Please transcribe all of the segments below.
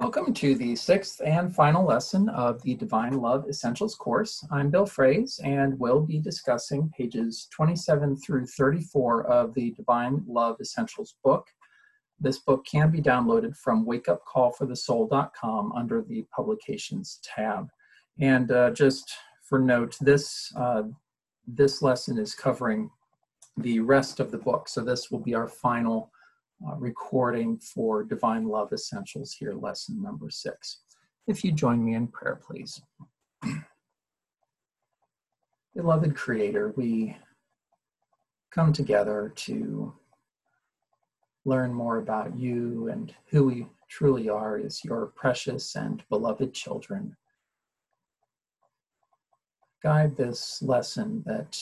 Welcome to the sixth and final lesson of the Divine Love Essentials course. I'm Bill Fraze and we'll be discussing pages 27 through 34 of the Divine Love Essentials book. This book can be downloaded from wakeupcallforthesoul.com under the Publications tab. And uh, just for note, this, uh, this lesson is covering the rest of the book, so this will be our final uh, recording for Divine Love Essentials here, lesson number six. If you join me in prayer, please. Beloved Creator, we come together to learn more about you and who we truly are as your precious and beloved children. Guide this lesson that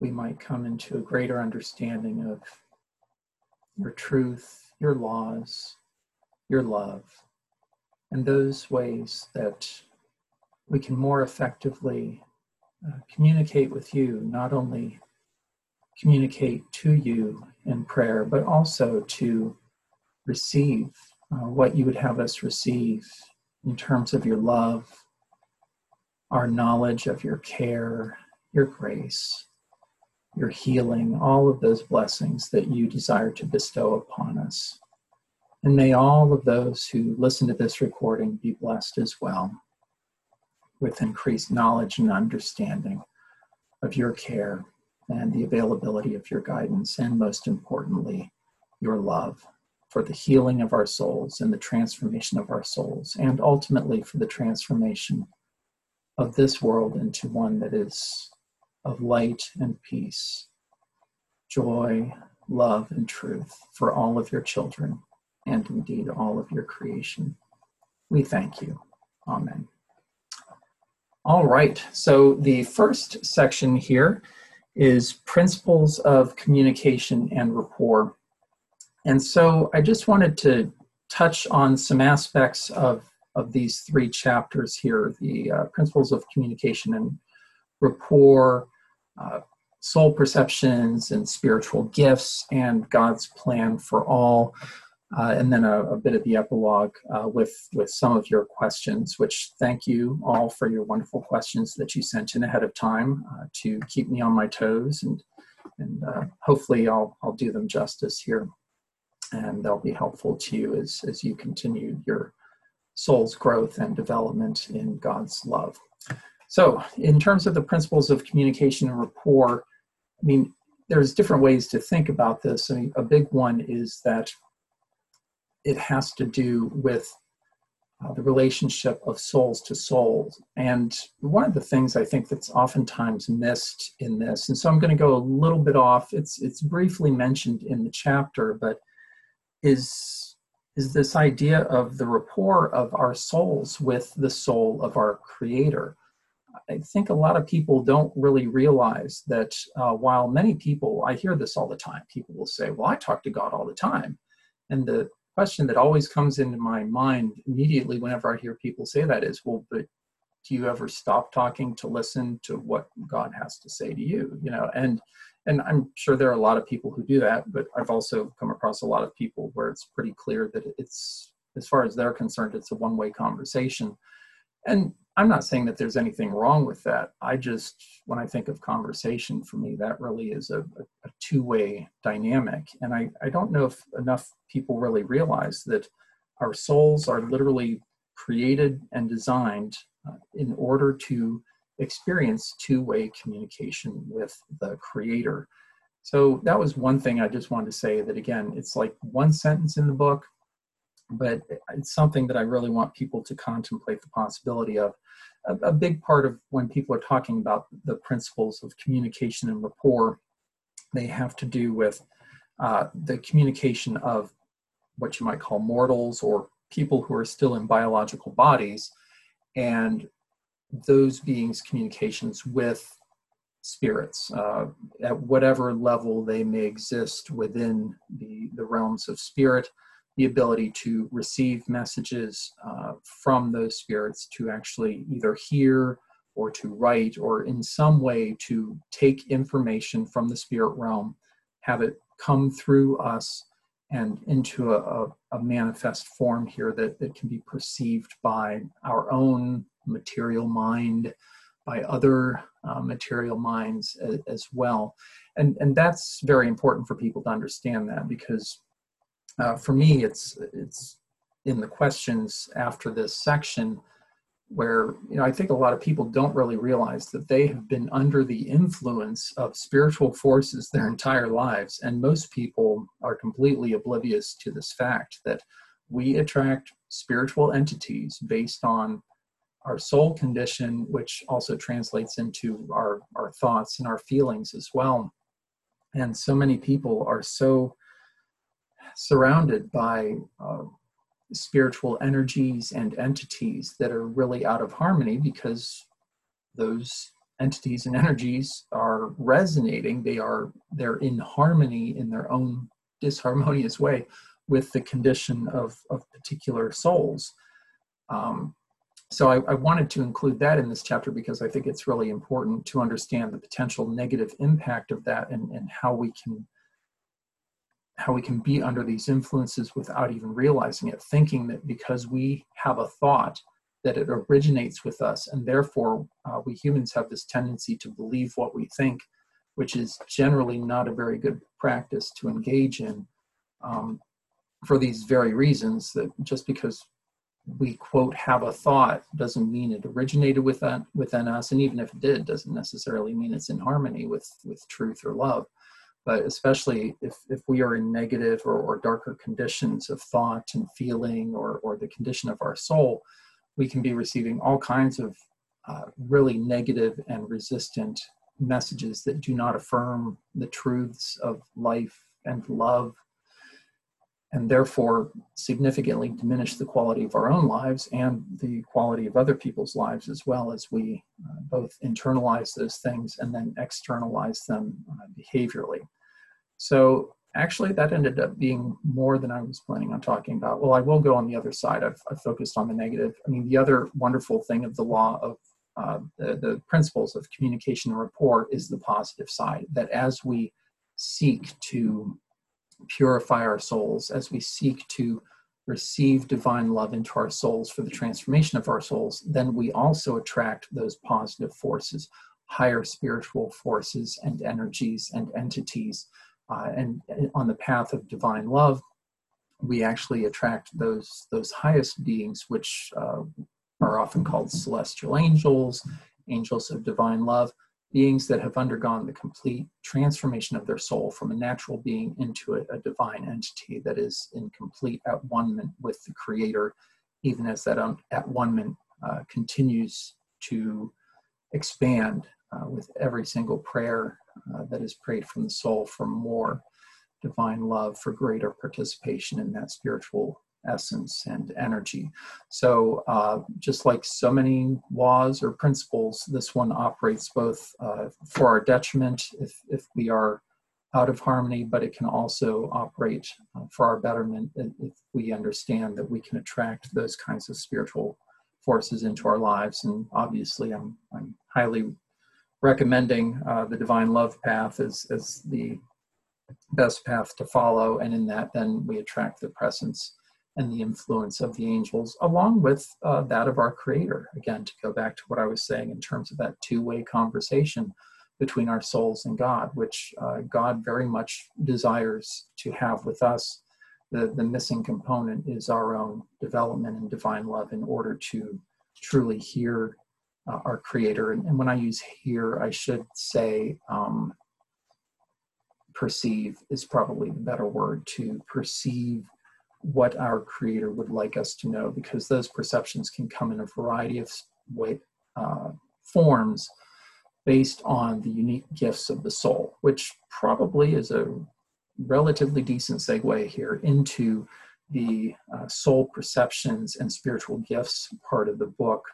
we might come into a greater understanding of your truth, your laws, your love, and those ways that we can more effectively uh, communicate with you, not only communicate to you in prayer, but also to receive uh, what you would have us receive in terms of your love, our knowledge of your care, your grace, your healing, all of those blessings that you desire to bestow upon us. And may all of those who listen to this recording be blessed as well with increased knowledge and understanding of your care and the availability of your guidance, and most importantly, your love for the healing of our souls and the transformation of our souls, and ultimately for the transformation of this world into one that is of light and peace, joy, love, and truth for all of your children and indeed all of your creation. We thank you. Amen. All right, so the first section here is principles of communication and rapport. And so I just wanted to touch on some aspects of, of these three chapters here the uh, principles of communication and rapport, uh, soul perceptions and spiritual gifts, and God's plan for all. Uh, and then a, a, bit of the epilogue uh, with with some of your questions. Which thank you all for your wonderful questions that you sent in ahead of time uh, to keep me on my toes, and and uh, hopefully I'll I'll do them justice here, and they'll be helpful to you as as you continue your soul's growth and development in God's love. So, in terms of the principles of communication and rapport, I mean, there's different ways to think about this. I mean, a big one is that it has to do with uh, the relationship of souls to souls. And one of the things I think that's oftentimes missed in this, and so I'm going to go a little bit off. It's it's briefly mentioned in the chapter, but is is this idea of the rapport of our souls with the soul of our Creator. I think a lot of people don't really realize that uh, while many people, I hear this all the time, people will say, Well, I talk to God all the time. And the question that always comes into my mind immediately whenever I hear people say that is, Well, but do you ever stop talking to listen to what God has to say to you? You know, and and I'm sure there are a lot of people who do that, but I've also come across a lot of people where it's pretty clear that it's, as far as they're concerned, it's a one way conversation. And I'm not saying that there's anything wrong with that. I just, when I think of conversation, for me, that really is a, a, two way dynamic. And I, I don't know if enough people really realize that our souls are literally created and designed uh, in order to experience two way communication with the creator. So that was one thing I just wanted to say that again, it's like one sentence in the book, but it's something that I really want people to contemplate the possibility of. A, a, big part of when people are talking about the principles of communication and rapport, they have to do with uh, the communication of what you might call mortals or people who are still in biological bodies, and those beings' communications with spirits uh, at whatever level they may exist within the, the realms of spirit the ability to receive messages uh, from those spirits to actually either hear or to write or in some way to take information from the spirit realm, have it come through us, and into a, a, manifest form here that, that can be perceived by our own material mind, by other uh, material minds as, as, well. And, and that's very important for people to understand that because uh, for me, it's, it's in the questions after this section where you know i think a lot of people don't really realize that they have been under the influence of spiritual forces their entire lives. And most people are completely oblivious to this fact that we attract spiritual entities based on our soul condition which also translates into our our thoughts and our feelings as well. And so many people are so surrounded by uh, spiritual energies and entities that are really out of harmony because those entities and energies are resonating. They are they're in harmony in their own disharmonious way with the condition of, of particular souls. Um, so I, I, wanted to include that in this chapter because i think it's really important to understand the potential negative impact of that and, and how we can how we can be under these influences without even realizing it, thinking that because we have a thought that it originates with us, and therefore uh, we humans have this tendency to believe what we think, which is generally not a very good practice to engage in. Um, for these very reasons, that just because we quote have a thought doesn't mean it originated within within us, and even if it did, doesn't necessarily mean it's in harmony with with truth or love but especially if, if we are in negative or, or darker conditions of thought and feeling or, or the condition of our soul, we can be receiving all kinds of uh, really negative and resistant messages that do not affirm the truths of life and love and therefore significantly diminish the quality of our own lives and the quality of other people's lives as well as we uh, both internalize those things and then externalize them uh, behaviorally. So actually that ended up being more than I was planning on talking about. Well, I will go on the other side. I've, I've focused on the negative. I mean, the other wonderful thing of the law of uh, the, the principles of communication and rapport is the positive side, that as we seek to purify our souls, as we seek to receive divine love into our souls for the transformation of our souls, then we also attract those positive forces, higher spiritual forces and energies and entities. Uh, and, on the path of divine love, we actually attract those those highest beings, which uh, are often called celestial angels, angels of divine love, beings that have undergone the complete transformation of their soul from a natural being into a, a divine entity that is in complete at one with the Creator, even as that um, at one uh, continues to expand uh, with every single prayer uh, that is prayed from the soul for more divine love, for greater participation in that spiritual essence and energy. So, uh, just like so many laws or principles, this one operates both uh, for our detriment if, if we are out of harmony, but it can also operate uh, for our betterment if we understand that we can attract those kinds of spiritual forces into our lives. And obviously, I'm, I'm highly recommending uh, the divine love path as, as the best path to follow. And in that, then we attract the presence and the influence of the angels, along with uh, that of our Creator. Again, to go back to what I was saying in terms of that two way conversation between our souls and God, which uh, God very much desires to have with us. The, the missing component is our own development and divine love in order to truly hear uh, our Creator. And, and, when I use hear, I should say um, perceive is probably the better word to perceive what our creator would like us to know because those perceptions can come in a variety of way, uh, forms based on the unique gifts of the soul which probably is a relatively decent segue here into the uh, soul perceptions and spiritual gifts part of the book.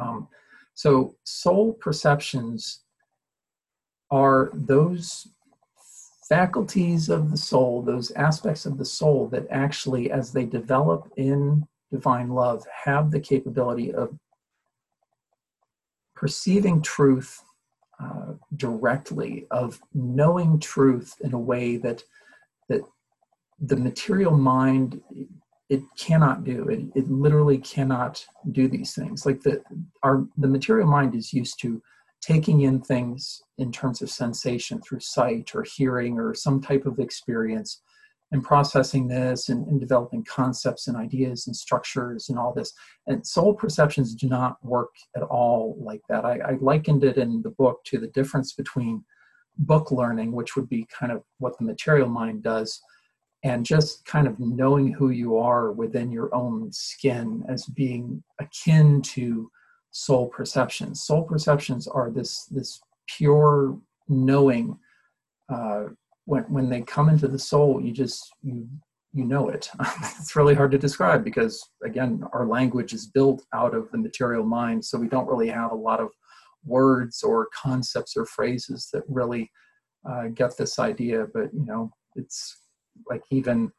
Um, so soul perceptions are those faculties of the soul, those aspects of the soul that actually, as they develop in divine love, have the capability of perceiving truth uh, directly, of knowing truth in a way that that the material mind it cannot do. It it literally cannot do these things. Like the our the material mind is used to taking in things in terms of sensation through sight or hearing or some type of experience and processing this and, and, developing concepts and ideas and structures and all this. And soul perceptions do not work at all like that. I, I likened it in the book to the difference between book learning, which would be kind of what the material mind does, and just kind of knowing who you are within your own skin as being akin to soul perceptions. Soul perceptions are this this pure knowing. Uh, when when they come into the soul, you just you you know it. it's really hard to describe because again, our language is built out of the material mind, so we don't really have a lot of words or concepts or phrases that really uh, get this idea. But you know, it's like even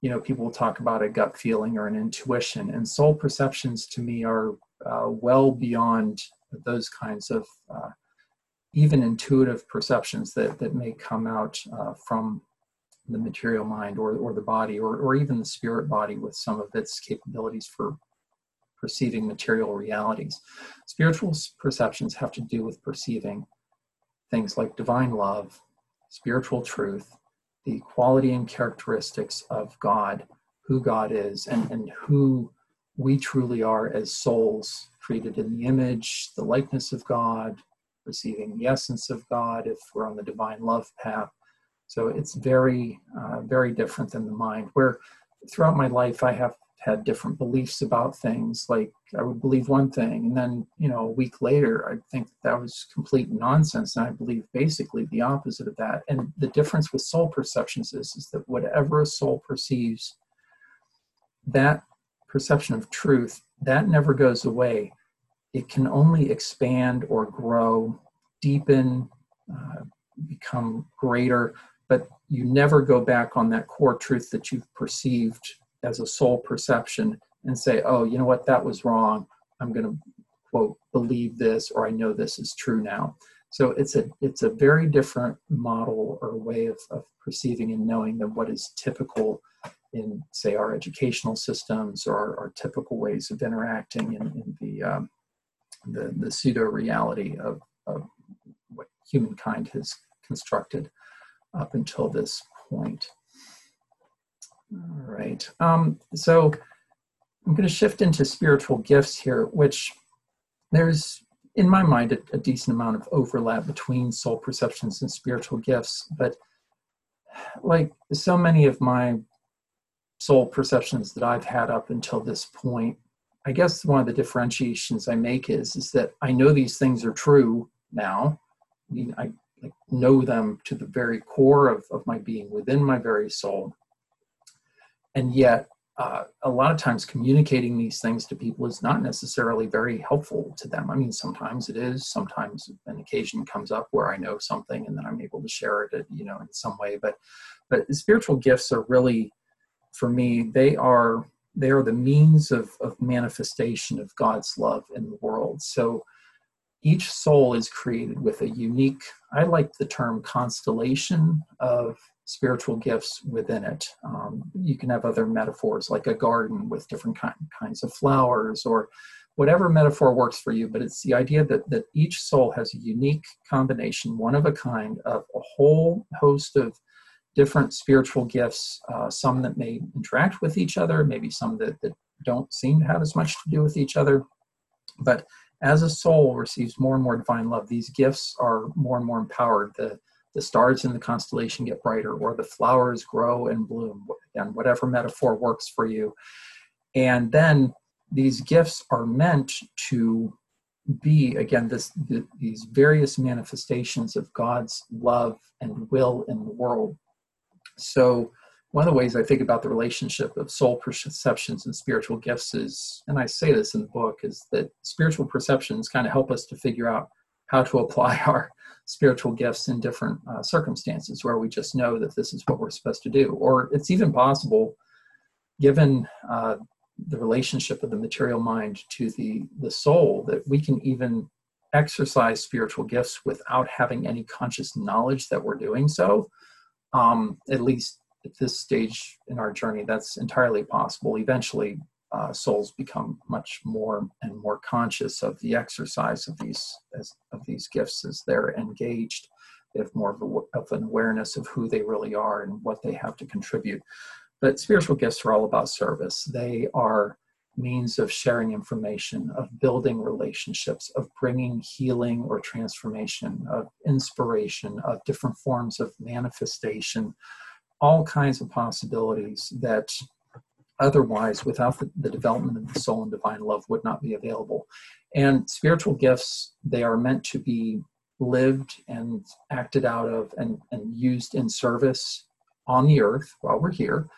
you know people talk about a gut feeling or an intuition, and soul perceptions to me are uh, well beyond those kinds of uh, even intuitive perceptions that, that may come out uh, from the material mind or, or the body or, or even the spirit body with some of its capabilities for perceiving material realities. Spiritual perceptions have to do with perceiving things like divine love, spiritual truth, the quality and characteristics of God, who God is, and, and who we truly are as souls created in the image, the likeness of God, receiving the essence of God if we're on the divine love path. So it's very, uh, very different than the mind. Where throughout my life, I have had different beliefs about things. Like I would believe one thing, and then you know a week later, I think that was complete nonsense, and I believe basically the opposite of that. And the difference with soul perceptions is, is that whatever a soul perceives, that perception of truth, that never goes away. It can only expand or grow, deepen, uh, become greater, but you never go back on that core truth that you've perceived as a soul perception and say, oh, you know what, that was wrong. I'm going to quote believe this or I know this is true now. So it's a it's a very different model or way of, of perceiving and knowing than what is typical in, say, our educational systems or our, our typical ways of interacting in, in the, um, the, the pseudo reality of, of what humankind has constructed up until this point. All right. Um, so I'm going to shift into spiritual gifts here, which there's, in my mind, a, a, decent amount of overlap between soul perceptions and spiritual gifts. But like so many of my soul perceptions that I've had up until this point, I guess one of the differentiations I make is is that I know these things are true now. I mean, I, I know them to the very core of, of my being, within my very soul. And yet, uh, a lot of times communicating these things to people is not necessarily very helpful to them. I mean, sometimes it is. Sometimes an occasion comes up where I know something and then I'm able to share it, you know, in some way. But, but spiritual gifts are really for me, they are they are the means of, of manifestation of God's love in the world. So each soul is created with a unique, I like the term constellation of spiritual gifts within it. Um, you can have other metaphors like a garden with different kind, kinds of flowers or whatever metaphor works for you, but it's the idea that, that each soul has a unique combination, one of a kind, of a whole host of different spiritual gifts, uh, some that may interact with each other, maybe some that, that don't seem to have as much to do with each other. But as a soul receives more and more divine love, these gifts are more and more empowered. The, the stars in the constellation get brighter, or the flowers grow and bloom, and whatever metaphor works for you. And then these gifts are meant to be again this the, these various manifestations of god's love and will in the world so, one of the ways I think about the relationship of soul perceptions and spiritual gifts is, and I say this in the book, is that spiritual perceptions kind of help us to figure out how to apply our spiritual gifts in different uh, circumstances where we just know that this is what we're supposed to do. Or it's even possible, given uh, the relationship of the material mind to the, the soul, that we can even exercise spiritual gifts without having any conscious knowledge that we're doing so um, at least at this stage in our journey, that's entirely possible. Eventually, uh, souls become much more and more conscious of the exercise of these as, of these gifts as they're engaged. They have more of, a, of an awareness of who they really are and what they have to contribute. But spiritual gifts are all about service. They are means of sharing information, of building relationships, of bringing healing or transformation, of inspiration, of different forms of manifestation, all kinds of possibilities that otherwise, without the, the, development of the soul and divine love, would not be available. And spiritual gifts, they are meant to be lived and acted out of and, and used in service on the earth while we're here.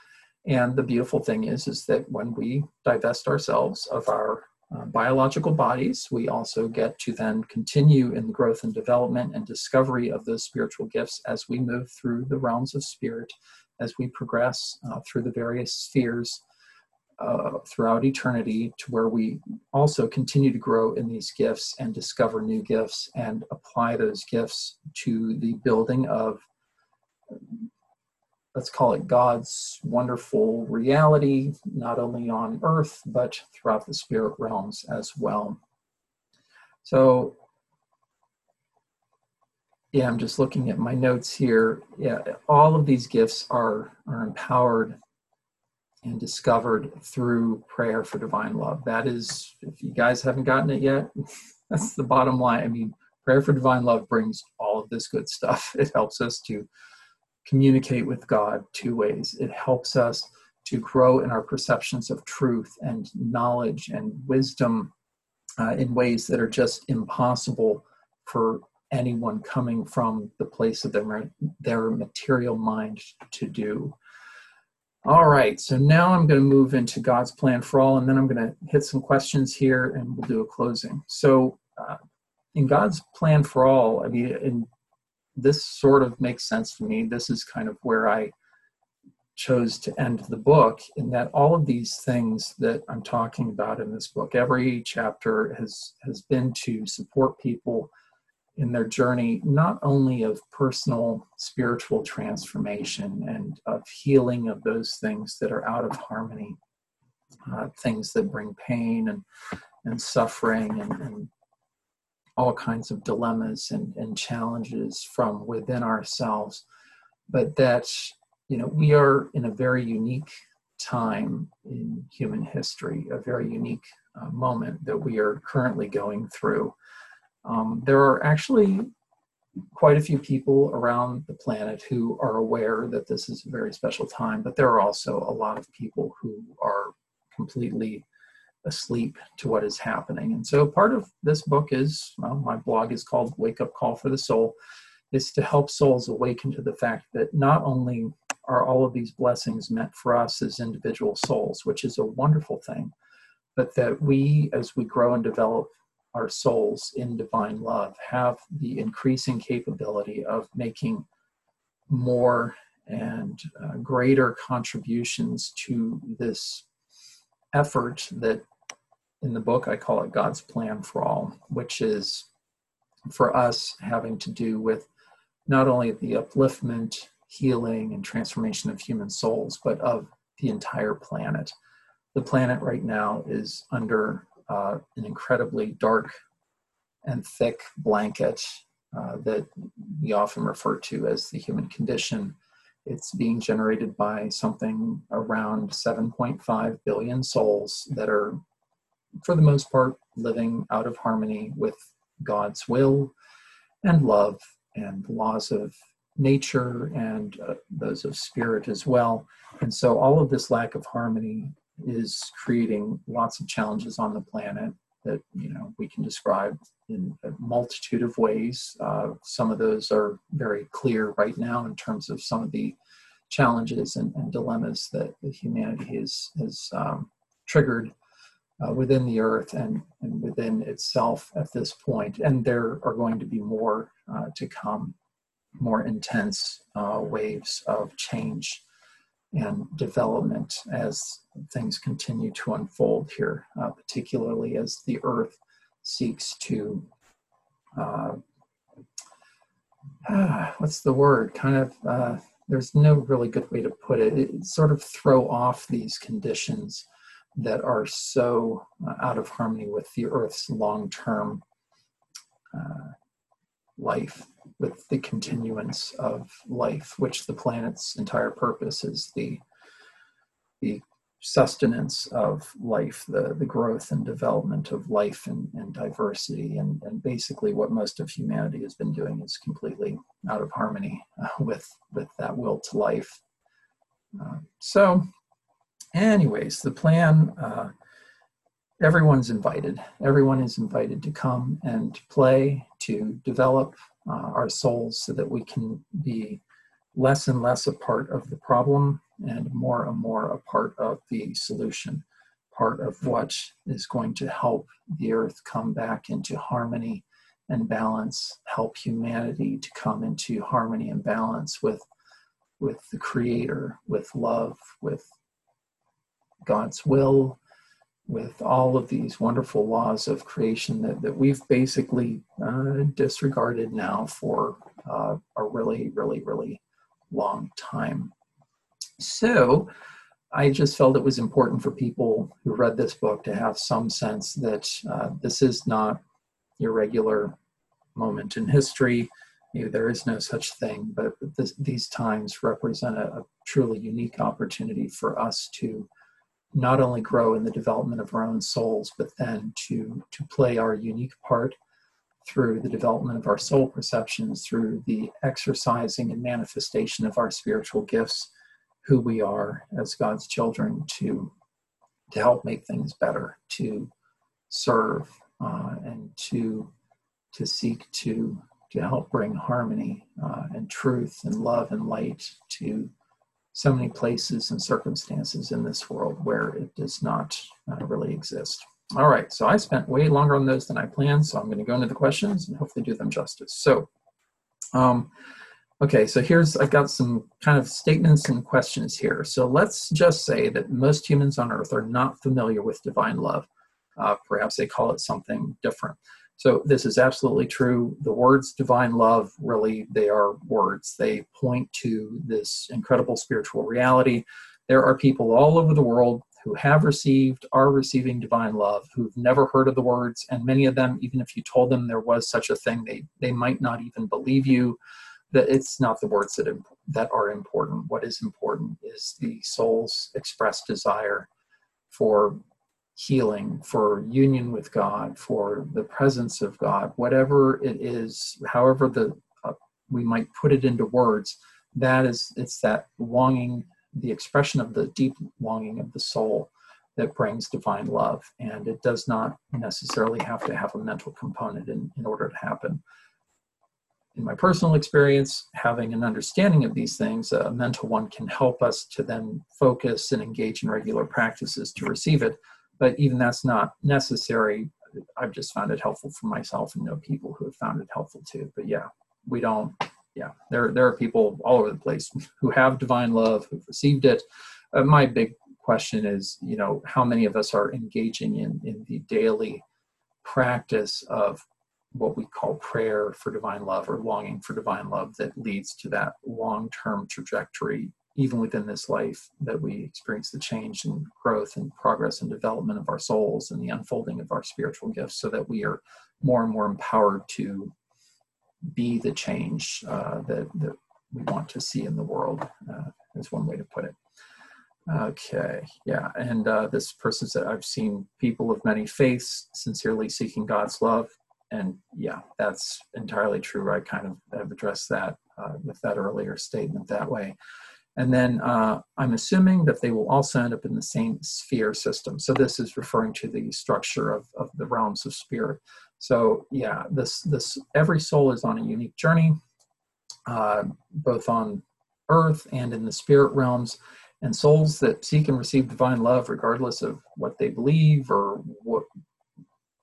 And the beautiful thing is, is that when we divest ourselves of our uh, biological bodies, we also get to then continue in the growth and development and discovery of those spiritual gifts as we move through the realms of spirit, as we progress uh, through the various spheres uh, throughout eternity, to where we also continue to grow in these gifts and discover new gifts and apply those gifts to the building of let's call it God's wonderful reality, not only on earth, but throughout the spirit realms as well. So, yeah, I'm just looking at my notes here. Yeah, all of these gifts are, are empowered and discovered through prayer for divine love. That is, if you guys haven't gotten it yet, that's the bottom line. I mean, prayer for divine love brings all of this good stuff. It helps us to communicate with God two ways. It helps us to grow in our perceptions of truth and knowledge and wisdom uh, in ways that are just impossible for anyone coming from the place of their, their material mind to do. All right, so now I'm going to move into God's plan for all, and then I'm going to hit some questions here and we'll do a closing. So, uh, in God's plan for all, I mean, in this sort of makes sense to me. This is kind of where I chose to end the book in that all of these things that I'm talking about in this book, every chapter has has been to support people in their journey, not only of personal spiritual transformation and of healing of those things that are out of harmony, uh, things that bring pain and and suffering and, and all kinds of dilemmas and, and challenges from within ourselves, but that you know we are in a very unique time in human history, a very unique uh, moment that we are currently going through. Um, there are actually quite a few people around the planet who are aware that this is a very special time, but there are also a lot of people who are completely asleep to what is happening. And so part of this book is, well, my blog is called Wake Up Call for the Soul, is to help souls awaken to the fact that not only are all of these blessings meant for us as individual souls, which is a wonderful thing, but that we, as we grow and develop our souls in divine love, have the increasing capability of making more and uh, greater contributions to this effort that in the book, I call it God's plan for all, which is for us having to do with not only the upliftment, healing, and transformation of human souls, but of the entire planet. The planet right now is under uh, an incredibly dark and thick blanket uh, that we often refer to as the human condition. It's being generated by something around 7.5 billion souls that are for the most part, living out of harmony with God's will and love and the laws of nature and uh, those of spirit as well. And so, all of this lack of harmony is creating lots of challenges on the planet that you know we can describe in a multitude of ways. Uh, some of those are very clear right now in terms of some of the challenges and, and dilemmas that humanity has has um, triggered uh, within the earth and, and within itself at this point. And there are going to be more uh, to come, more intense uh, waves of change and development as things continue to unfold here, uh, particularly as the earth seeks to. Uh, what's the word? Kind of uh, there's no really good way to put it. It sort of throw off these conditions that are so uh, out of harmony with the Earth's long-term uh, life, with the continuance of life, which the planet's entire purpose is the the sustenance of life, the, the growth and development of life and, and diversity. And, and basically, what most of humanity has been doing is completely out of harmony uh, with, with that will to life. Uh, so, anyways, the plan uh, everyone's invited. Everyone is invited to come and play, to develop uh, our souls so that we can be less and less a part of the problem and more and more a part of the solution, part of what is going to help the earth come back into harmony and balance, help humanity to come into harmony and balance with, with the Creator, with love, with God's will, with all of these wonderful laws of creation that, that we've basically uh, disregarded now for uh, a really, really, really long time. So I just felt it was important for people who read this book to have some sense that uh, this is not your regular moment in history. Maybe there is no such thing, but this, these times represent a, a truly unique opportunity for us to not only grow in the development of our own souls, but then to, to play our unique part through the development of our soul perceptions, through the exercising and manifestation of our spiritual gifts, who we are as God's children, to, to help make things better, to serve, uh, and to, to seek to, to help bring harmony uh, and truth and love and light to so many places and circumstances in this world where it does not uh, really exist. All right, so I spent way longer on those than I planned, so I'm going to go into the questions and hopefully do them justice. So, um, okay, so here's, I've got some kind of statements and questions here. So let's just say that most humans on earth are not familiar with divine love. Uh, perhaps they call it something different. So this is absolutely true. The words divine love really, they are words. They point to this incredible spiritual reality. There are people all over the world who have received, are receiving divine love, who've never heard of the words, and many of them, even if you told them there was such a thing, they, they might not even believe you. That it's not the words that, that are important. What is important is the soul's expressed desire for healing, for union with God, for the presence of God, whatever it is, however the uh, we might put it into words, that is it's that longing the expression of the deep longing of the soul that brings divine love. And it does not necessarily have to have a mental component in, in order to happen. In my personal experience, having an understanding of these things, a mental one can help us to then focus and engage in regular practices to receive it. But even that's not necessary. I've just found it helpful for myself and know people who have found it helpful too. But yeah, we don't yeah, there there are people all over the place who have divine love, who've received it. Uh, my big question is, you know, how many of us are engaging in in the daily practice of what we call prayer for divine love or longing for divine love that leads to that long-term trajectory even within this life that we experience the change and growth and progress and development of our souls and the unfolding of our spiritual gifts so that we are more and more empowered to be the change uh, that, that we want to see in the world, uh, is one way to put it. Okay, yeah, and uh, this person said, I've seen people of many faiths sincerely seeking God's love. And yeah, that's entirely true. I kind of have addressed that uh, with that earlier statement that way. And then uh, I'm assuming that they will also end up in the same sphere system. So this is referring to the structure of, of the realms of spirit. So yeah, this this every soul is on a unique journey, uh, both on earth and in the spirit realms. And souls that seek and receive divine love, regardless of what they believe or what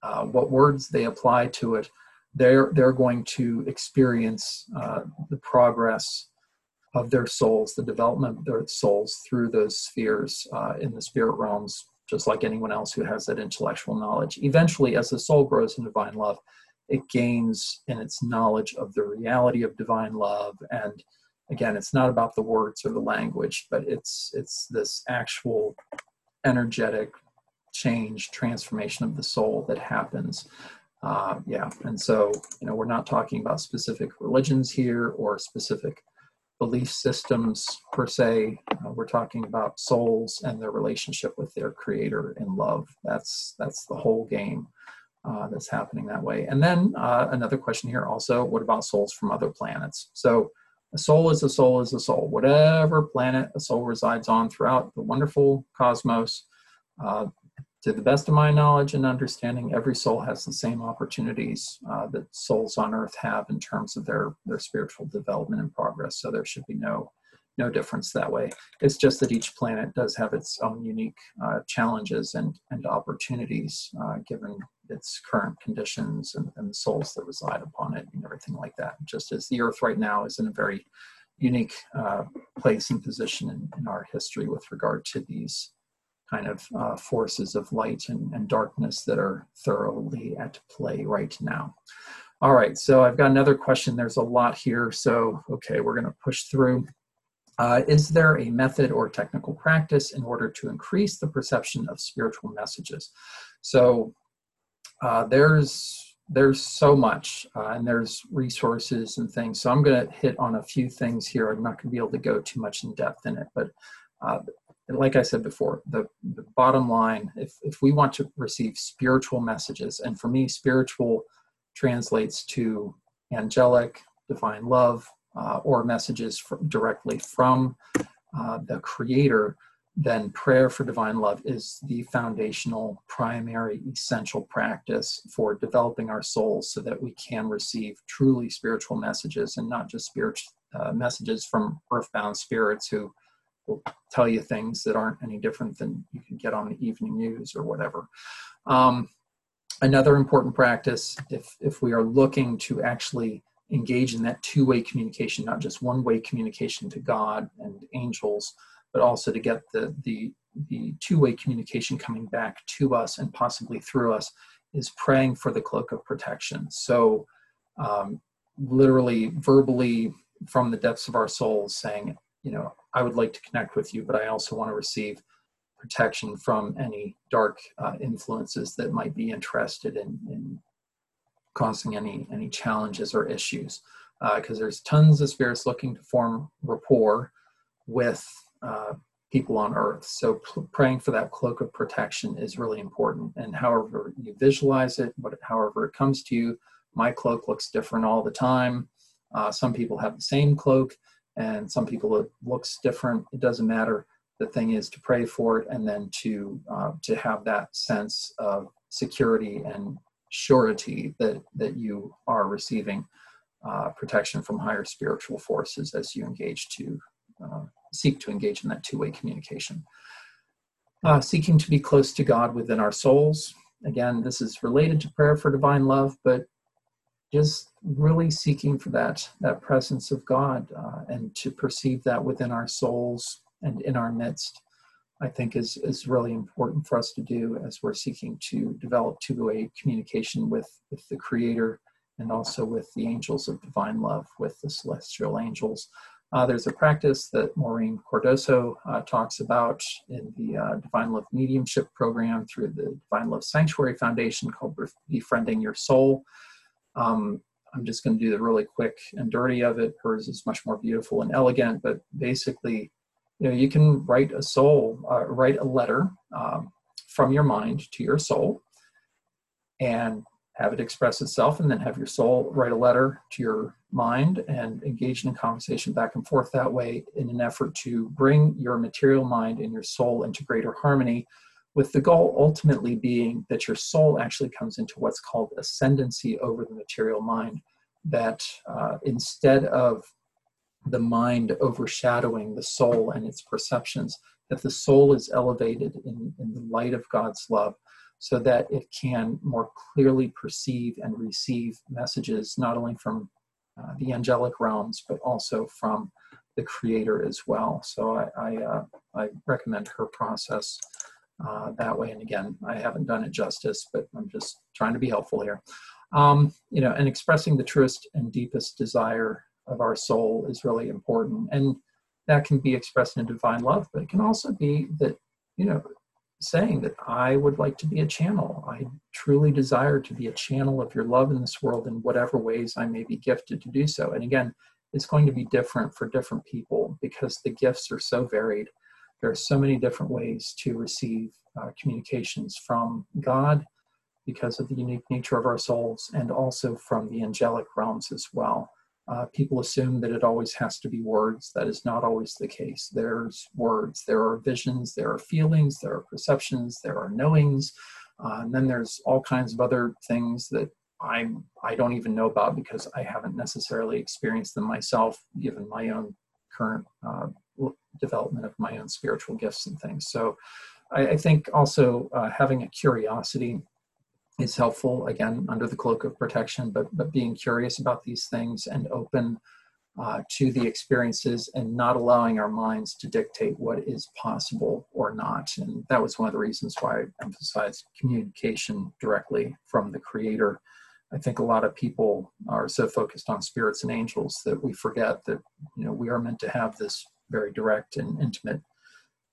uh, what words they apply to it, they're they're going to experience uh, the progress of their souls, the development of their souls through those spheres uh, in the spirit realms just like anyone else who has that intellectual knowledge. Eventually, as the soul grows in divine love, it gains in its knowledge of the reality of divine love and again, it's not about the words or the language, but it's it's this actual energetic change, transformation of the soul that happens. Uh, yeah, and so you know we're not talking about specific religions here or specific belief systems per se. Uh, we're talking about souls and their relationship with their creator in love. That's that's the whole game uh, that's happening that way. And then uh, another question here also: What about souls from other planets? So a soul is a soul is a soul. Whatever planet a soul resides on throughout the wonderful cosmos, uh, to the best of my knowledge and understanding, every soul has the same opportunities uh, that souls on earth have in terms of their, their spiritual development and progress. So there should be no, no difference that way. It's just that each planet does have its own unique uh, challenges and, and opportunities uh, given its current conditions and, and the souls that reside upon it and everything like that. Just as the earth right now is in a very unique uh, place and position in, in our history with regard to these kind of uh, forces of light and, and darkness that are thoroughly at play right now. All right, so I've got another question. There's a lot here, so okay, we're going to push through. Uh, is there a method or technical practice in order to increase the perception of spiritual messages? So uh, there's there's so much, uh, and there's resources and things. So I'm going to hit on a few things here. I'm not going to be able to go too much in depth in it, but uh, like I said before, the, the bottom line, if, if we want to receive spiritual messages, and for me, spiritual translates to angelic, divine love, uh, or messages directly from uh, the Creator, then prayer for divine love is the foundational, primary, essential practice for developing our souls so that we can receive truly spiritual messages and not just spiritual uh, messages from earthbound spirits who will tell you things that aren't any different than you can get on the evening news or whatever. Um, another important practice, if, if we are looking to actually engage in that two-way communication, not just one-way communication to God and angels, but also to get the, the, the two-way communication coming back to us and possibly through us, is praying for the cloak of protection. So um, literally, verbally, from the depths of our souls saying, you know, I would like to connect with you, but I also want to receive protection from any dark uh, influences that might be interested in, in causing any any challenges or issues. Because uh, there's tons of spirits looking to form rapport with uh, people on Earth. So praying for that cloak of protection is really important. And however you visualize it, what, however it comes to you, my cloak looks different all the time. Uh, some people have the same clook and some people it looks different. It doesn't matter. The thing is to pray for it and then to uh, to have that sense of security and surety that that you are receiving uh, protection from higher spiritual forces as you engage to uh, seek to engage in that two-way communication. Uh, seeking to be close to god within our souls. Again this is related to prayer for divine love but just really seeking for that that presence of God uh, and to perceive that within our souls and in our midst, I think is is really important for us to do as we're seeking to develop two-way communication with with the Creator and also with the angels of divine love, with the celestial angels. Uh, there's a practice that Maureen Cardoso uh, talks about in the uh, Divine Love Mediumship Program through the Divine Love Sanctuary Foundation called Befriending Your Soul. Um, I'm just going to do the really quick and dirty of it. Hers is much more beautiful and elegant, but basically, you know, you can write a soul, uh, write a letter um, from your mind to your soul, and have it express itself, and then have your soul write a letter to your mind and engage in a conversation back and forth that way in an effort to bring your material mind and your soul into greater harmony with the goal ultimately being that your soul actually comes into what's called ascendancy over the material mind. That uh, instead of the mind overshadowing the soul and its perceptions, that the soul is elevated in, in the light of God's love so that it can more clearly perceive and receive messages not only from uh, the angelic realms but also from the creator as well so i, I, uh, I recommend her process uh, that way. And again, I haven't done it justice, but I'm just trying to be helpful here. Um, you know, and expressing the truest and deepest desire of our soul is really important. And that can be expressed in divine love, but it can also be that, you know, saying that I would like to be a channel. I truly desire to be a channel of your love in this world in whatever ways I may be gifted to do so. And again, it's going to be different for different people because the gifts are so varied. There are so many different ways to receive uh, communications from God because of the unique nature of our souls and also from the angelic realms as well. Uh, people assume that it always has to be words. That is not always the case. There's words, there are visions, there are feelings, there are perceptions, there are knowings, uh, and then there's all kinds of other things that I'm I don't even know about because I haven't necessarily experienced them myself, given my own current uh, development of my own spiritual gifts and things. So, I, I think also uh, having a curiosity is helpful again under the cloak of protection but but being curious about these things and open uh, to the experiences and not allowing our minds to dictate what is possible or not and that was one of the reasons why i emphasized communication directly from the creator i think a lot of people are so focused on spirits and angels that we forget that you know we are meant to have this very direct and intimate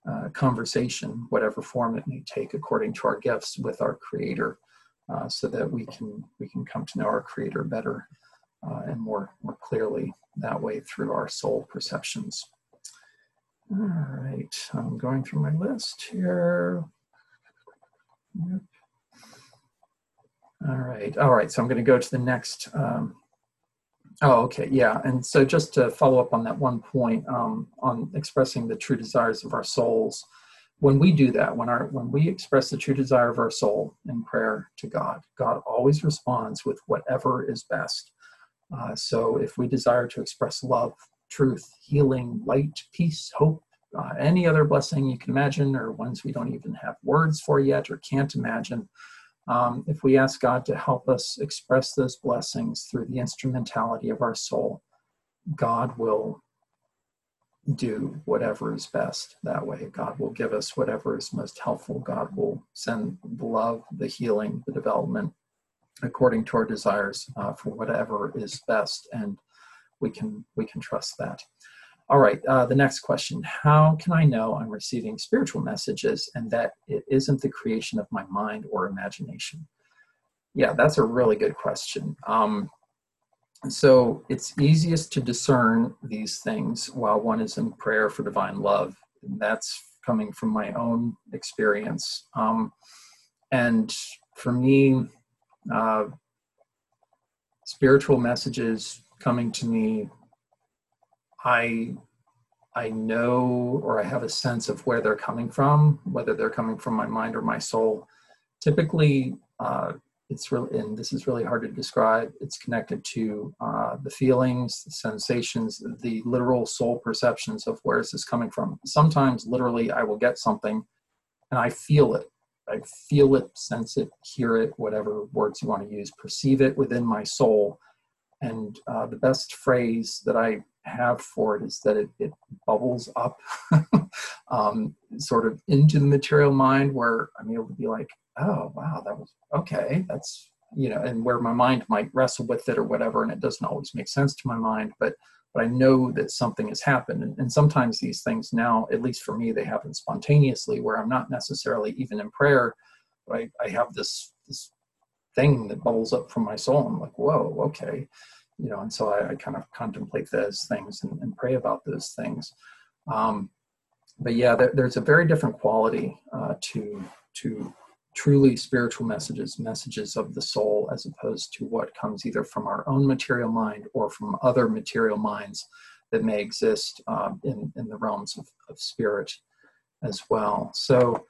uh, conversation whatever form it may take according to our gifts with our creator uh, so that we can we can come to know our creator better uh, and more more clearly that way through our soul perceptions all right i'm going through my list here yep. all right all right so i'm going to go to the next um, oh okay yeah and so just to follow up on that one point um, on expressing the true desires of our souls when we do that when our when we express the true desire of our soul in prayer to god god always responds with whatever is best. Uh, so if we desire to express love truth healing light peace hope uh, any other blessing you can imagine or ones we don't even have words for yet or can't imagine um, if we ask god to help us express those blessings through the instrumentality of our soul god will do whatever is best that way. God will give us whatever is most helpful. God will send the love, the healing, the development according to our desires uh, for whatever is best, and we can we can trust that. All right, uh, the next question: How can I know I'm receiving spiritual messages and that it isn't the creation of my mind or imagination? Yeah, that's a really good question. Um, so it's easiest to discern these things while one is in prayer for divine love. And that's coming from my own experience. Um, and for me, uh, spiritual messages coming to me, I I know or I have a sense of where they're coming from, whether they're coming from my mind or my soul. Typically, uh, it's really and this is really hard to describe. It's connected to uh, the feelings the sensations the literal soul perceptions of where is this coming from. Sometimes literally i will get something and i feel it. I feel it sense it hear it whatever words you want to use perceive it within my soul. And uh, the best phrase that i have for it is that it, it bubbles up um, sort of into the material mind where i'm able to be like oh wow that was okay that's you know and where my mind might wrestle with it or whatever and it doesn't always make sense to my mind but but i know that something has happened. And, and sometimes these things now at least for me they happen spontaneously where i'm not necessarily even in prayer but i, I have this this thing that bubbles up from my soul. I'm like whoa okay you know and so i, I kind of contemplate those things and, and pray about those things um, but yeah there, there's a very different quality uh, to to truly spiritual messages, messages of the soul, as opposed to what comes either from our own material mind or from other material minds that may exist uh, in, in the realms of, of spirit as well. So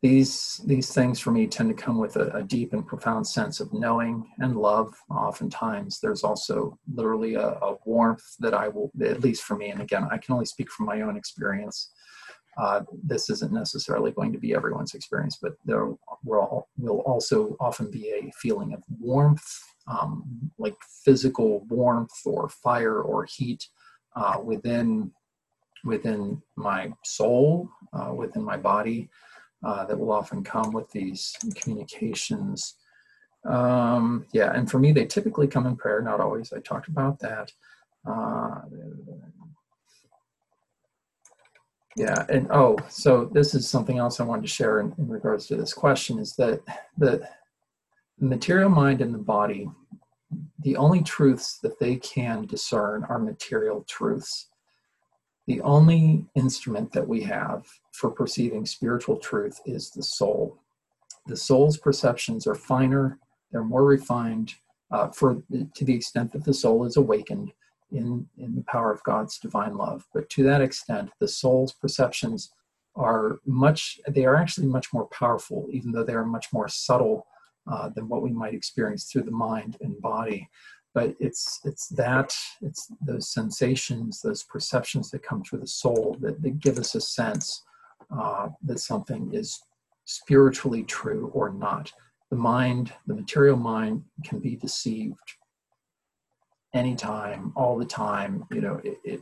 these these things for me tend to come with a, a, deep and profound sense of knowing and love. Oftentimes, there's also literally a, a warmth that I will, at least for me, and again, I can only speak from my own experience uh, this isn't necessarily going to be everyone's experience, but there will, will also often be a feeling of warmth, um, like physical warmth or fire or heat uh, within within my soul, uh, within my body, uh, that will often come with these communications. Um, yeah, and for me, they typically come in prayer, not always. I talked about that. Uh, yeah, and oh, so this is something else I wanted to share in, in regards to this question is that the material mind and the body, the only truths that they can discern are material truths. The only instrument that we have for perceiving spiritual truth is the soul. The soul's perceptions are finer, they're more refined, uh, for to the extent that the soul is awakened in, in the power of God's divine love. But to that extent, the soul's perceptions are much, they are actually much more powerful, even though they are much more subtle uh, than what we might experience through the mind and body. But it's it's that it's those sensations, those perceptions that come through the soul that, that give us a sense uh, that something is spiritually true or not. The mind, the material mind, can be deceived anytime, all the time. You know, it, it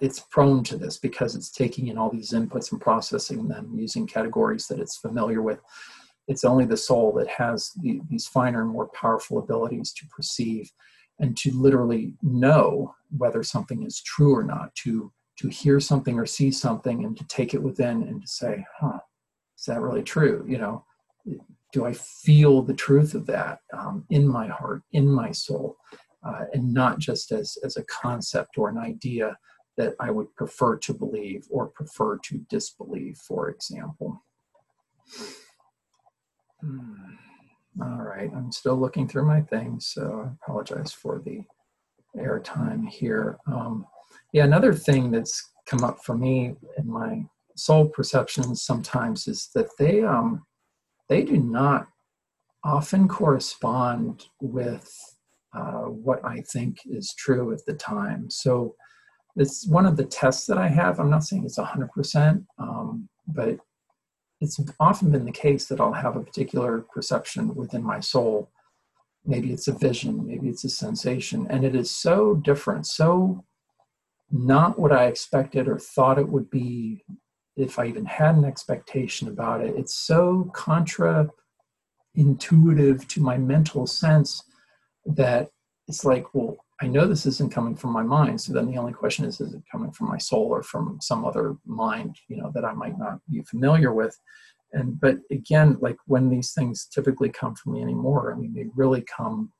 it's prone to this because it's taking in all these inputs and processing them using categories that it's familiar with. It's only the soul that has the, these finer and more powerful abilities to perceive and to literally know whether something is true or not, to to hear something or see something and to take it within and to say, huh, is that really true? You know, do I feel the truth of that um, in my heart, in my soul? uh, and not just as, as a concept or an idea that I would prefer to believe or prefer to disbelieve, for example. Hmm. All right, I'm still looking through my things, so I apologize for the airtime here. Um, yeah, another thing that's come up for me in my soul perceptions sometimes is that they um, they do not often correspond with uh, what I think is true at the time. So it's one of the tests that I have. I'm not saying it's 100%, um, but it's often been the case that I'll have a particular perception within my soul. Maybe it's a vision, maybe it's a sensation, and it is so different, so not what I expected or thought it would be if I even had an expectation about it. It's so contra intuitive to my mental sense that it's like, well, I know this isn't coming from my mind. So then the only question is, is it coming from my soul or from some other mind, you know, that I might not be familiar with? And but again, like when these things typically come from me anymore, I mean, they really come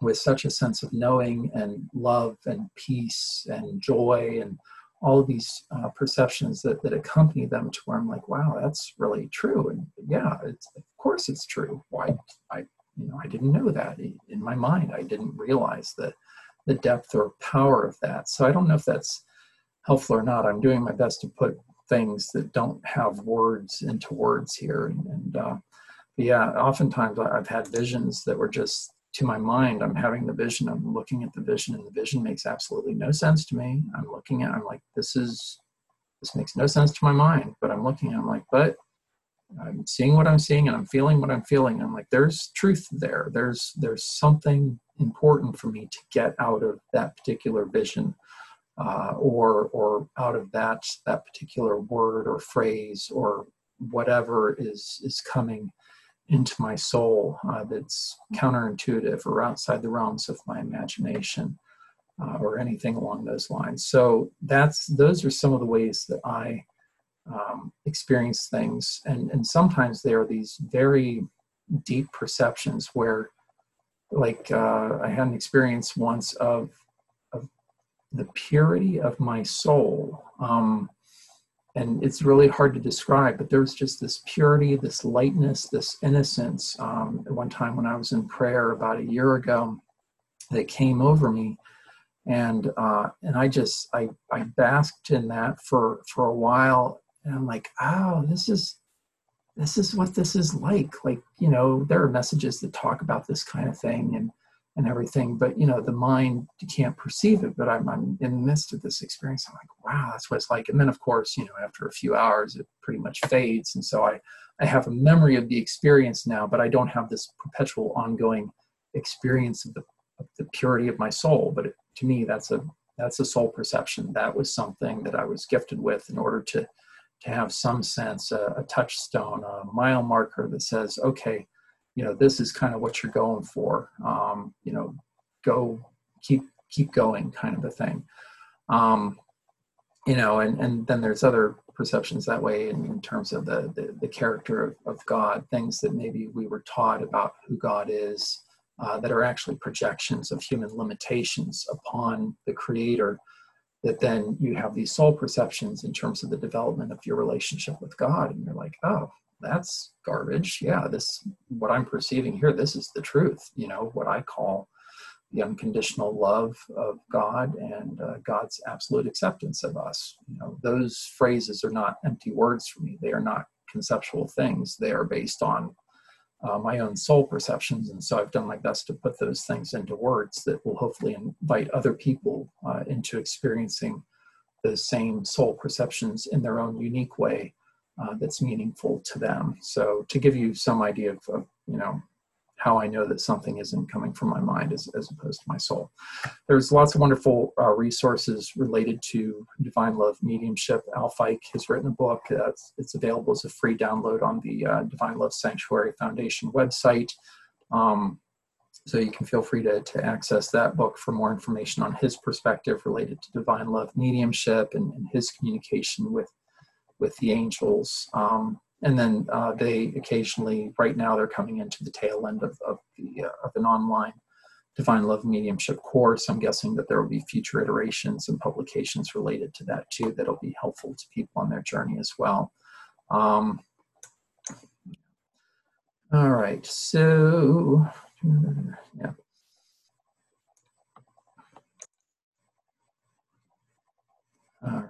with such a sense of knowing and love and peace and joy and all these uh, perceptions that, that accompany them to where I'm like, wow, that's really true. And yeah, it's, of course it's true. Why I you know i didn't know that in my mind i didn't realize the the depth or power of that so i don't know if that's helpful or not i'm doing my best to put things that don't have words into words here and, and uh, yeah oftentimes i've had visions that were just to my mind i'm having the vision i'm looking at the vision and the vision makes absolutely no sense to me i'm looking at i'm like this is this makes no sense to my mind but i'm looking at i'm like but I'm seeing what I'm seeing and I'm feeling what I'm feeling. I'm like, there's truth there. There's there's something important for me to get out of that particular vision, uh, or or out of that that particular word or phrase or whatever is is coming into my soul uh, that's counterintuitive or outside the realms of my imagination uh, or anything along those lines. So that's those are some of the ways that I um, experience things. And, and sometimes there are these very deep perceptions where, like, uh, I had an experience once of, of the purity of my soul. Um, and it's really hard to describe, but there was just this purity, this lightness, this innocence. Um, at one time when I was in prayer about a year ago, that came over me and uh, and I just I I basked in that for for a while and i'm like oh this is this is what this is like like you know there are messages that talk about this kind of thing and and everything but you know the mind can't perceive it but I'm, I'm in the midst of this experience i'm like wow that's what it's like. And then of course you know after a few hours it pretty much fades and so i i have a memory of the experience now but i don't have this perpetual ongoing experience of the, of the purity of my soul but it, to me that's a that's a soul perception. That was something that i was gifted with in order to to have some sense, a, a touchstone, a mile marker that says, okay, you know, this is kind of what you're going for. Um, you know, go keep keep going kind of a thing. Um, you know, and, and then there's other perceptions that way in, in terms of the, the, the character of, of, God, things that maybe we were taught about who God is uh, that are actually projections of human limitations upon the Creator. That then you have these soul perceptions in terms of the development of your relationship with God, and you're like, oh, that's garbage. Yeah, this what I'm perceiving here. This is the truth. You know what I call the unconditional love of God and uh, God's absolute acceptance of us. You know, those phrases are not empty words for me. They are not conceptual things. They are based on uh, my own soul perceptions, and so I've done my best to put those things into words that will hopefully invite other people uh, into experiencing those same soul perceptions in their own unique way. Uh, that's meaningful to them. So, to give you some idea of, of you know how I know that something isn't coming from my mind as, as opposed to my soul. There's lots of wonderful uh, resources related to divine love mediumship. Al Fike has written a book. It's, it's, available as a free download on the uh, Divine Love Sanctuary Foundation website. Um, so you can feel free to, to access that book for more information on his perspective related to divine love mediumship and, and his communication with with the angels. Um, and then uh, they occasionally right now they're coming into the tail end of, of the uh, of an online divine love mediumship course. I'm guessing that there will be future iterations and publications related to that too that'll be helpful to people on their journey as well. Um, all right so yeah. All right.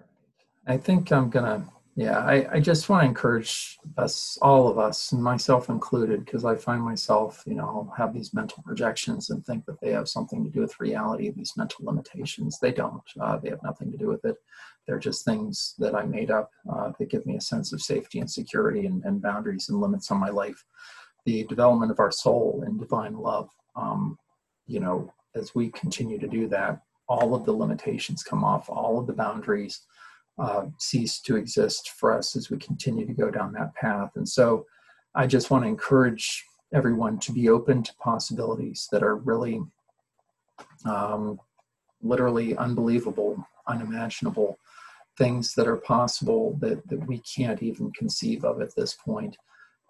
I think i'm gonna yeah, I, I just want to encourage us, all of us, and myself included, because I find myself, you know, have these mental projections and think that they have something to do with reality, these mental limitations. They don't. Uh, they have nothing to do with it. They're just things that I made up uh, that give me a sense of safety and security and, and, boundaries and limits on my life. The development of our soul in divine love, um, you know, as we continue to do that, all of the limitations come off, all of the boundaries uh, cease to exist for us as we continue to go down that path. And so I just want to encourage everyone to be open to possibilities that are really um, literally unbelievable, unimaginable things that are possible that, that we can't even conceive of at this point.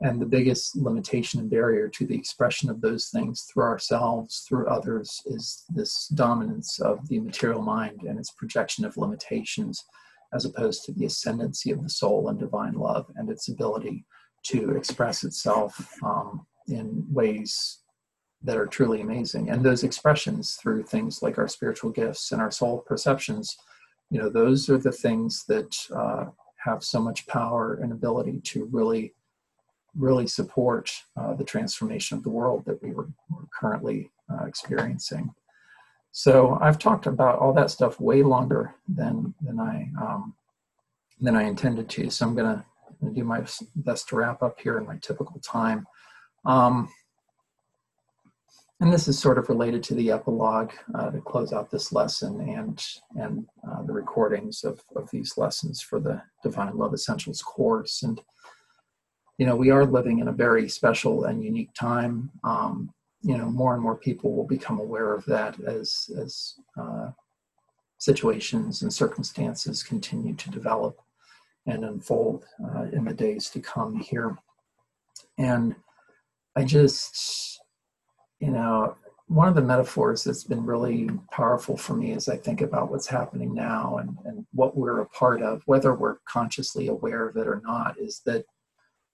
And the biggest limitation and barrier to the expression of those things through ourselves, through others, is this dominance of the material mind and its projection of limitations as opposed to the ascendancy of the soul and divine love and its ability to express itself um, in ways that are truly amazing. And those expressions through things like our spiritual gifts and our soul perceptions, you know, those are the things that uh, have so much power and ability to really, really support uh, the transformation of the world that we were, were currently uh, experiencing. So I've talked about all that stuff way longer than than I um, than I intended to. So I'm gonna, do my best to wrap up here in my typical time. Um, and this is sort of related to the epilogue uh, to close out this lesson and and uh, the recordings of, of these lessons for the Divine Love Essentials course. And you know, we are living in a very special and unique time. Um, you know more and more people will become aware of that as as uh, situations and circumstances continue to develop and unfold uh, in the days to come here. And i just you know one of the metaphors that's been really powerful for me as i think about what's happening now and, and what we're a part of whether we're consciously aware of it or not is that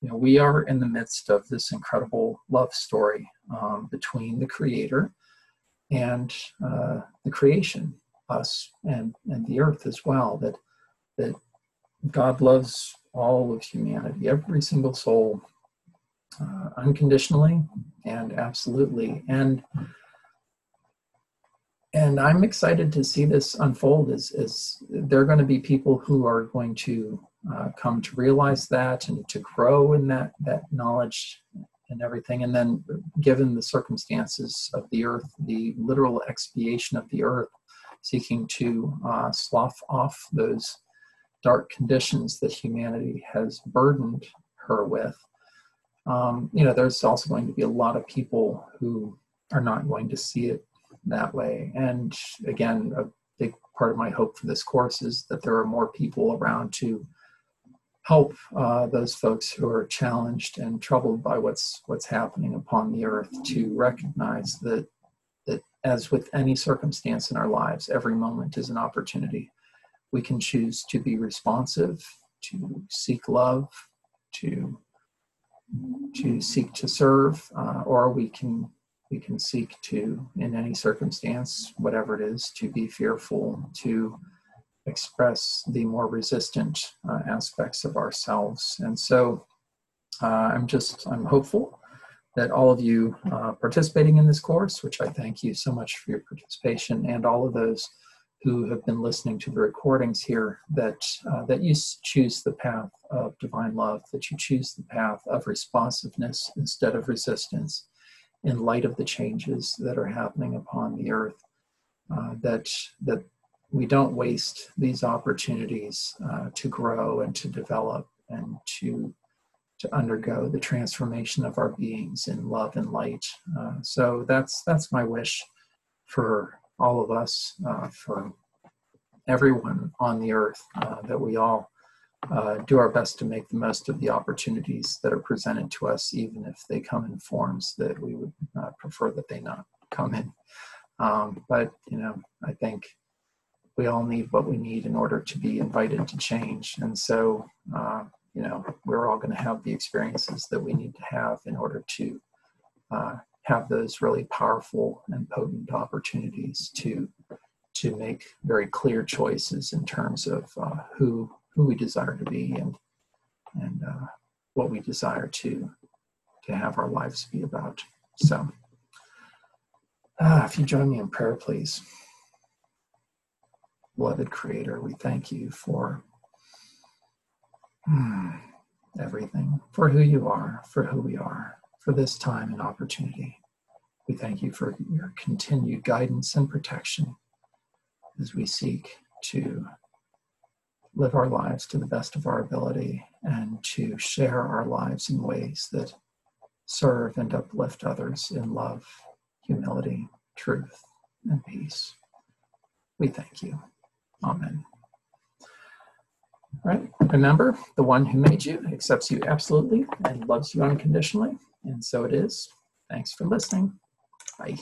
you know, we are in the midst of this incredible love story um, between the Creator and uh, the creation, us and and the earth as well. That that God loves all of humanity, every single soul, uh, unconditionally and absolutely. And and I'm excited to see this unfold. As as there are going to be people who are going to uh, come to realize that and to grow in that that knowledge and everything and then given the circumstances of the earth the literal expiation of the earth seeking to uh, slough off those dark conditions that humanity has burdened her with um, you know there's also going to be a lot of people who are not going to see it that way. And again, a big part of my hope for this course is that there are more people around to help uh, those folks who are challenged and troubled by what's what's happening upon the earth to recognize that that as with any circumstance in our lives, every moment is an opportunity. We can choose to be responsive, to seek love, to to seek to serve, uh, or we can we can seek to, in any circumstance, whatever it is, to be fearful, to express the more resistant uh, aspects of ourselves. And so uh, I'm just, I'm hopeful that all of you uh, participating in this course, which I thank you so much for your participation, and all of those who have been listening to the recordings here, that, uh, that you choose the path of divine love, that you choose the path of responsiveness instead of resistance in light of the changes that are happening upon the earth. Uh, that that we don't waste these opportunities uh, to grow and to develop and to to undergo the transformation of our beings in love and light. Uh, so that's that's my wish for all of us, uh, for everyone on the earth, uh, that we all uh, do our best to make the most of the opportunities that are presented to us, even if they come in forms that we would uh, prefer that they not come in. Um, but you know, I think we all need what we need in order to be invited to change. And so, uh, you know, we're all going to have the experiences that we need to have in order to uh, have those really powerful and potent opportunities to to make very clear choices in terms of uh, who who we desire to be and and uh, what we desire to to have our lives be about. So, uh, if you join me in prayer, please. Beloved Creator, we thank you for hmm, everything, for who you are, for who we are, for this time and opportunity. We thank you for your continued guidance and protection as we seek to live our lives to the best of our ability and to share our lives in ways that serve and uplift others in love, humility, truth, and peace. We thank you. Amen. All right. Remember, the one who made you accepts you absolutely and loves you unconditionally. And so it is. Thanks for listening. Bye.